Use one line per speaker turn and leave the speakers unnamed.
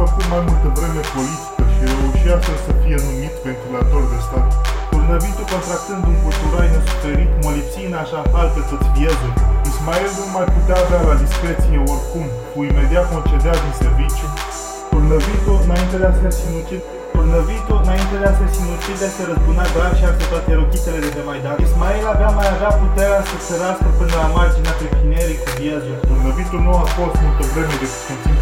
făcut mai multă vreme politică și reușea să fie numit ventilator de stat. Turnăvitul contractând un culturai nesuferit, mă lipsi în așa hal pe toți viezul. Ismail nu mai putea avea la discreție oricum, fu imediat concediat din serviciu. Turnăvitul, înainte de a se sinucide, Turnăvitul, înainte de a se sinucide, se răzbuna grav și arse toate rochitele de pe Maidan. Ismail avea mai avea puterea să sărască până la marginea pe cu viezul. Turnăvitul nu a fost multă vreme decât un timp